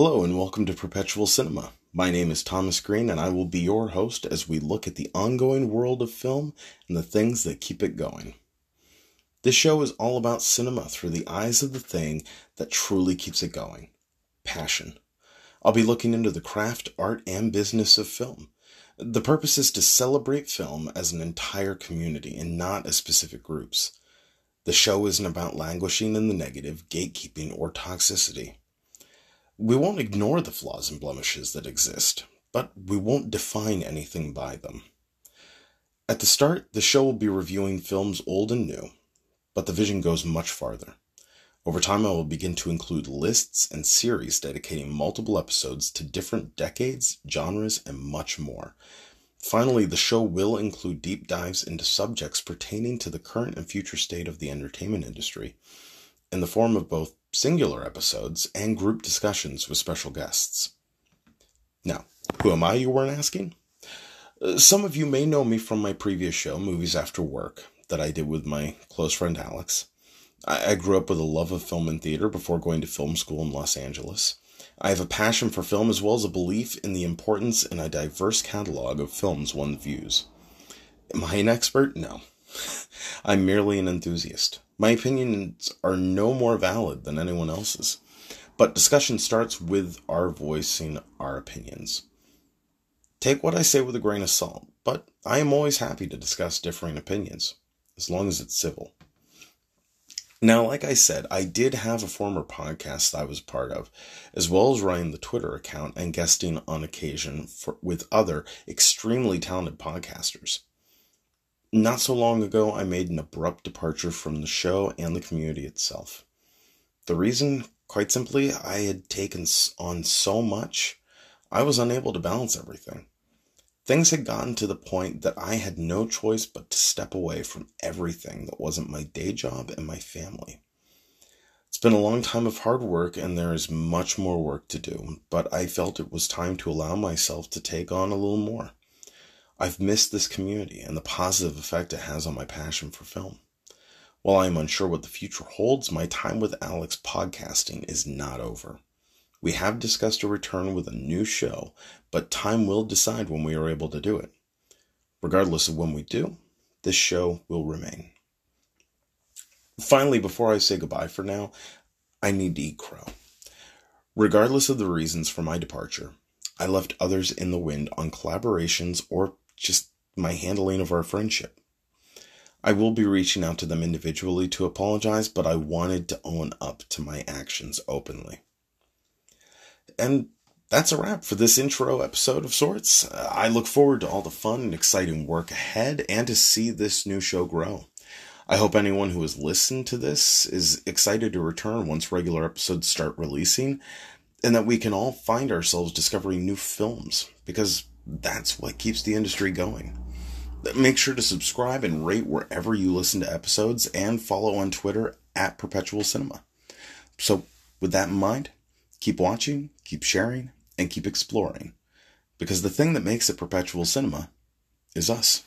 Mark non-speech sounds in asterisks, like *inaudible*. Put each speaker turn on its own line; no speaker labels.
Hello and welcome to Perpetual Cinema. My name is Thomas Green and I will be your host as we look at the ongoing world of film and the things that keep it going. This show is all about cinema through the eyes of the thing that truly keeps it going passion. I'll be looking into the craft, art, and business of film. The purpose is to celebrate film as an entire community and not as specific groups. The show isn't about languishing in the negative, gatekeeping, or toxicity. We won't ignore the flaws and blemishes that exist, but we won't define anything by them. At the start, the show will be reviewing films old and new, but the vision goes much farther. Over time, I will begin to include lists and series dedicating multiple episodes to different decades, genres, and much more. Finally, the show will include deep dives into subjects pertaining to the current and future state of the entertainment industry in the form of both singular episodes and group discussions with special guests. Now, who am I, you weren't asking? Uh, some of you may know me from my previous show, Movies After Work, that I did with my close friend Alex. I, grew up with a love of film and theater before going to film school in Los Angeles. I have a passion for film as well as a belief in the importance in a diverse catalog of films one views. Am I an expert? No. *laughs* I'm merely an enthusiast. My opinions are no more valid than anyone else's. But discussion starts with our voicing our opinions. Take what I say with a grain of salt, but I am always happy to discuss differing opinions, as long as it's civil. Now, like I said, I did have a former podcast I was part of, as well as running the Twitter account and guesting on occasion for, with other extremely talented podcasters. Not so long ago, I made an abrupt departure from the show and the community itself. The reason, quite simply, I had taken on so much, I was unable to balance everything. Things had gotten to the point that I had no choice but to step away from everything that wasn't my day job and my family. It's been a long time of hard work and there is much more work to do, but I felt it was time to allow myself to take on a little more. I've missed this community and the positive effect it has on my passion for film. While I am unsure what the future holds, my time with Alex podcasting is not over. We have discussed a return with a new show, but time will decide when we are able to do it. Regardless of when we do, this show will remain. Finally, before I say goodbye for now, I need to eat crow. Regardless of the reasons for my departure, I left others in the wind on collaborations or just my handling of our friendship. I will be reaching out to them individually to apologize, but I wanted to own up to my actions openly. And that's a wrap for this intro episode of sorts. I look forward to all the fun and exciting work ahead and to see this new show grow. I hope anyone who has listened to this is excited to return once regular episodes start releasing and that we can all find ourselves discovering new films because that's what keeps the industry going. Make sure to subscribe and rate wherever you listen to episodes and follow on Twitter at Perpetual Cinema. So, with that in mind, keep watching, keep sharing, and keep exploring. Because the thing that makes it Perpetual Cinema is us.